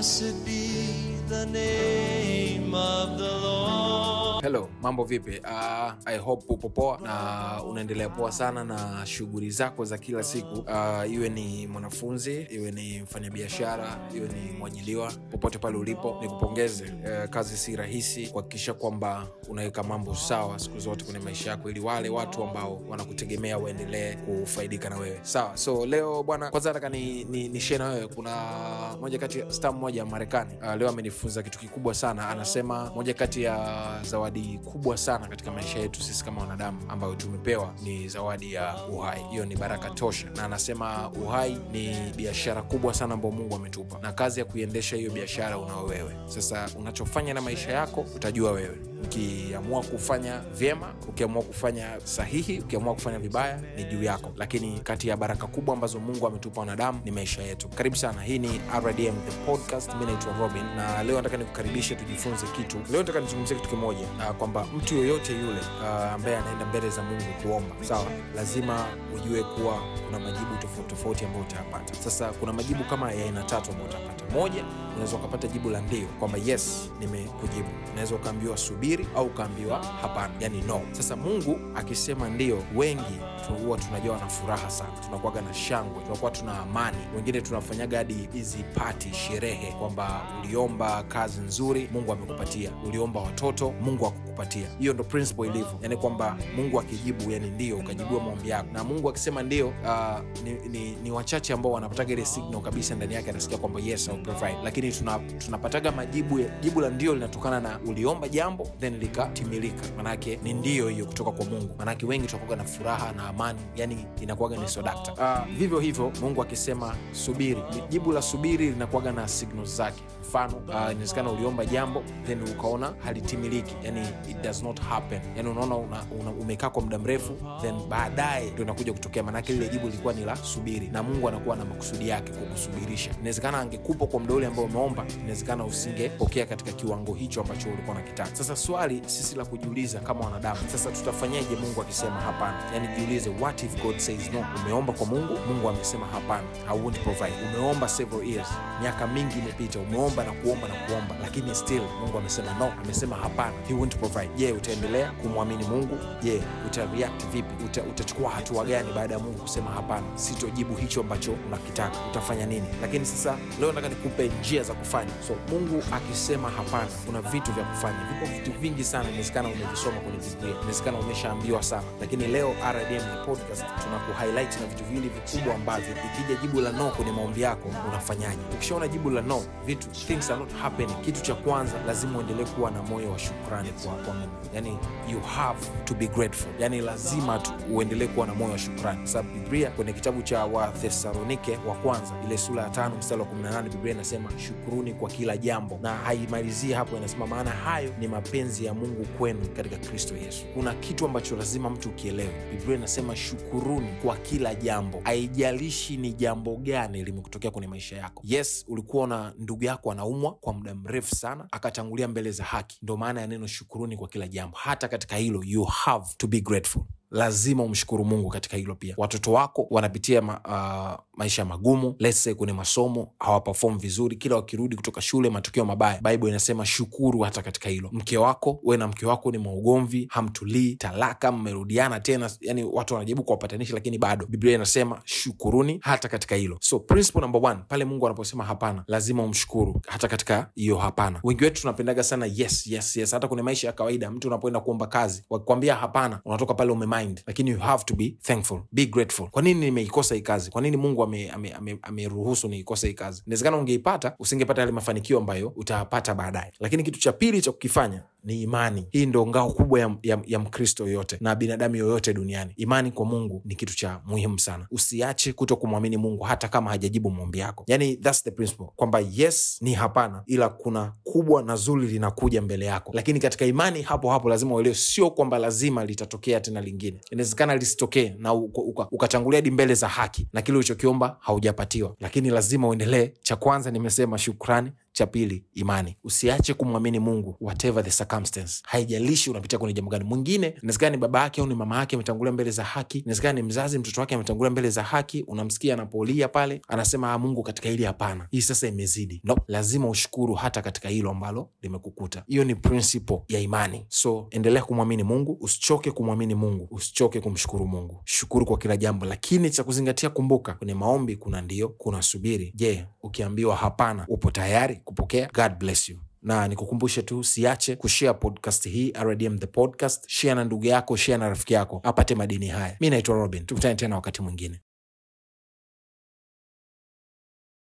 Blessed be the name of the Lord. Hello, mambo vipi? Uh, I hope upo na unaendelea poa sana na shughuli zako za kila siku. Uh, iwe ni mwanafunzi, iwe ni mfanyabiashara, iwe ni mwajiliwa, popote pale ulipo, nikupongeze. Uh, kazi si rahisi kuhakikisha kwamba unaweka mambo sawa siku zote kwenye maisha yako, ili wale watu ambao wanakutegemea waendelee kufaidika na wewe. Sawa, so leo bwana, kwanza nataka ni, ni, ni share na wewe. Kuna moja kati ya star mmoja Marekani uh, leo amenifunza kitu kikubwa sana. Anasema moja kati ya zawadi kubwa sana katika maisha yetu sisi kama wanadamu ambayo tumepewa ni zawadi ya uhai. Hiyo ni baraka tosha, na anasema uhai ni biashara kubwa sana ambayo Mungu ametupa, na kazi ya kuiendesha hiyo biashara unao wewe. Sasa unachofanya na maisha yako utajua wewe ukiamua kufanya vyema, ukiamua kufanya sahihi, ukiamua kufanya vibaya ni juu yako, lakini kati ya baraka kubwa ambazo Mungu ametupa wanadamu ni maisha yetu. Karibu sana, hii ni RDM the podcast. Mi naitwa Robin na leo nataka nikukaribishe tujifunze kitu. Leo nataka nizungumzia kitu kimoja, kwamba mtu yoyote yule uh, ambaye anaenda mbele za Mungu kuomba, sawa, lazima ujue kuwa kuna majibu tofauti tofauti ambayo utayapata. Sasa kuna majibu kama ya aina tatu ambayo utapata. Moja, unaweza ukapata jibu la ndio, kwamba yes, nimekujibu. Unaweza ukaambiwa subiri au ukaambiwa hapana, yani no. Sasa Mungu akisema ndio, wengi huwa tunajawa na furaha sana, tunakuwaga na shangwe, tunakuwa tuna amani. Wengine tunafanyaga hadi hizi pati, sherehe, kwamba uliomba kazi nzuri, Mungu amekupatia. Uliomba watoto, Mungu akukupatia. Hiyo ndo principle ilivyo, yani kwamba Mungu akijibu, yani ndio, ukajibiwa maombi yako, na Mungu akisema ndio, uh, ni, ni, ni wachache ambao wanapataga ile signal kabisa ndani yake, anasikia kwamba yes I'll provide, lakini tuna, tunapataga majibu ya- jibu la ndio linatokana na uliomba jambo then likatimilika, manake ni ndio hiyo kutoka kwa Mungu. Manake wengi tunakuwaga na furaha na amani, yani inakuwaga ni sodakta. Uh, vivyo hivyo Mungu akisema subiri, jibu la subiri linakuwaga na signal zake. Mfano uh, inawezekana uliomba jambo then ukaona halitimiliki, yani it does not happen, yani unaona una, una, umekaa kwa muda mrefu then baadaye ndio inakuja kutokea, manake lile jibu lilikuwa ni la subiri, na Mungu anakuwa na makusudi yake kukusubirisha. Inawezekana angekupa kwa muda ule ambao umeomba, inawezekana usingepokea katika kiwango hicho ambacho ulikuwa unakitaka. Sasa swali sisi la kujiuliza kama wanadamu, sasa tutafanyaje Mungu akisema hapana? Yani jiulize, what if God says no? Umeomba kwa Mungu, Mungu amesema hapana, I won't provide. Umeomba several years, miaka mingi imepita, umeomba na kuomba na kuomba, lakini still Mungu amesema no, amesema hapana, he won't provide. Je, utaendelea kumwamini Mungu? Je, utareact vipi? Uta, utachukua hatua gani baada ya Mungu kusema hapana, sitojibu hicho ambacho unakitaka? Utafanya nini? Lakini sasa leo nataka nikupe njia za kufanya. So Mungu akisema hapana, kuna vitu vya kufanya. Vipo vitu vingi sana, inawezekana umevisoma kwenye Biblia, inawezekana umeshaambiwa sana, lakini leo RDM podcast tunakuhighlight na vitu viwili vikubwa ambavyo ikija jibu la no kwenye maombi yako unafanyaje? Ukishaona jibu la no, vitu things are not happening, kitu cha kwanza lazima uendelee kuwa na moyo wa shukrani kwa, kwa. Yani you have to be grateful, yani lazima uendelee kuwa na moyo wa shukrani, kwa sababu Biblia kwenye kitabu cha Wathesalonike wa kwanza ile sura ya tano mstari wa 18 Biblia inasema shukuruni kwa kila jambo, na haimalizii hapo, inasema maana hayo ni mapenzi ya Mungu kwenu katika Kristo Yesu. Kuna kitu ambacho lazima mtu ukielewe. Biblia inasema shukuruni kwa kila jambo, haijalishi ni jambo gani limekutokea kwenye maisha yako. Yes, ulikuwa na ndugu yako anaumwa kwa muda mrefu sana, akatangulia mbele za haki. Ndo maana ya neno shukuruni kwa kila jambo. Hata katika hilo you have to be grateful lazima umshukuru mungu katika hilo pia. Watoto wako wanapitia ma, uh, maisha magumu let's kwenye masomo hawapafom vizuri kila wakirudi kutoka shule matokeo mabaya. Bible inasema shukuru hata katika hilo. Mke wako we na mke wako ni maugomvi hamtulii talaka mmerudiana tena yani watu wanajaribu kuwapatanisha lakini bado. Biblia inasema shukuruni hata katika hilo. So principle number one pale mungu anaposema hapana lazima umshukuru hata katika hiyo hapana. Wengi wetu tunapendaga sana yes yes yes. Hata kwenye maisha ya kawaida mtu unapoenda kuomba kazi wakikwambia hapana unatoka pale umemind lakini you have to be thankful. Be grateful. Kwa nini nimeikosa hii kazi? Kwa nini mungu ameruhusu ame, ame, ame niikose hii kazi? Inawezekana ungeipata usingepata yale mafanikio ambayo utayapata baadaye. Lakini kitu cha pili cha kukifanya ni imani. Hii ndo ngao kubwa ya, ya, ya mkristo yoyote na binadamu yoyote duniani. Imani kwa mungu ni kitu cha muhimu sana. Usiache kuto kumwamini mungu hata kama hajajibu maombi yako. Yani thats the principle. Kwamba yes ni hapana ila kuna kubwa na zuri linakuja mbele yako. Lakini katika imani hapo hapo lazima uelewe sio kwamba lazima litatokea tena lingine. Inawezekana lisitokee na ukatangulia uka, uka hadi mbele za haki na kile ulichokiomba haujapatiwa. Lakini lazima uendelee. Cha kwanza nimesema shukrani cha pili imani. Usiache kumwamini mungu whatever the circumstance. Haijalishi unapitia kwenye jambo gani. Mwingine inawezekana ni baba yake au ni mama yake ametangulia mbele za haki inawezekana ni mzazi mtoto wake ametangulia mbele za haki unamsikia anapolia pale anasema ah, mungu katika hili hapana. Hii sasa imezidi. No, lazima ushukuru hata katika hilo ambalo limekukuta. Hiyo ni principle ya imani. So endelea kumwamini mungu usichoke kumwamini mungu usichoke kumshukuru mungu. Shukuru kwa kila jambo lakini cha kuzingatia kumbuka kwenye maombi kuna ndio kuna subiri. Je ukiambiwa hapana upo tayari kupokea. God bless you. Na nikukumbushe tu siache kushare podcast hii rdm the podcast. Share na ndugu yako share na rafiki yako apate madini haya. Mi naitwa robin. Tukutane tena wakati mwingine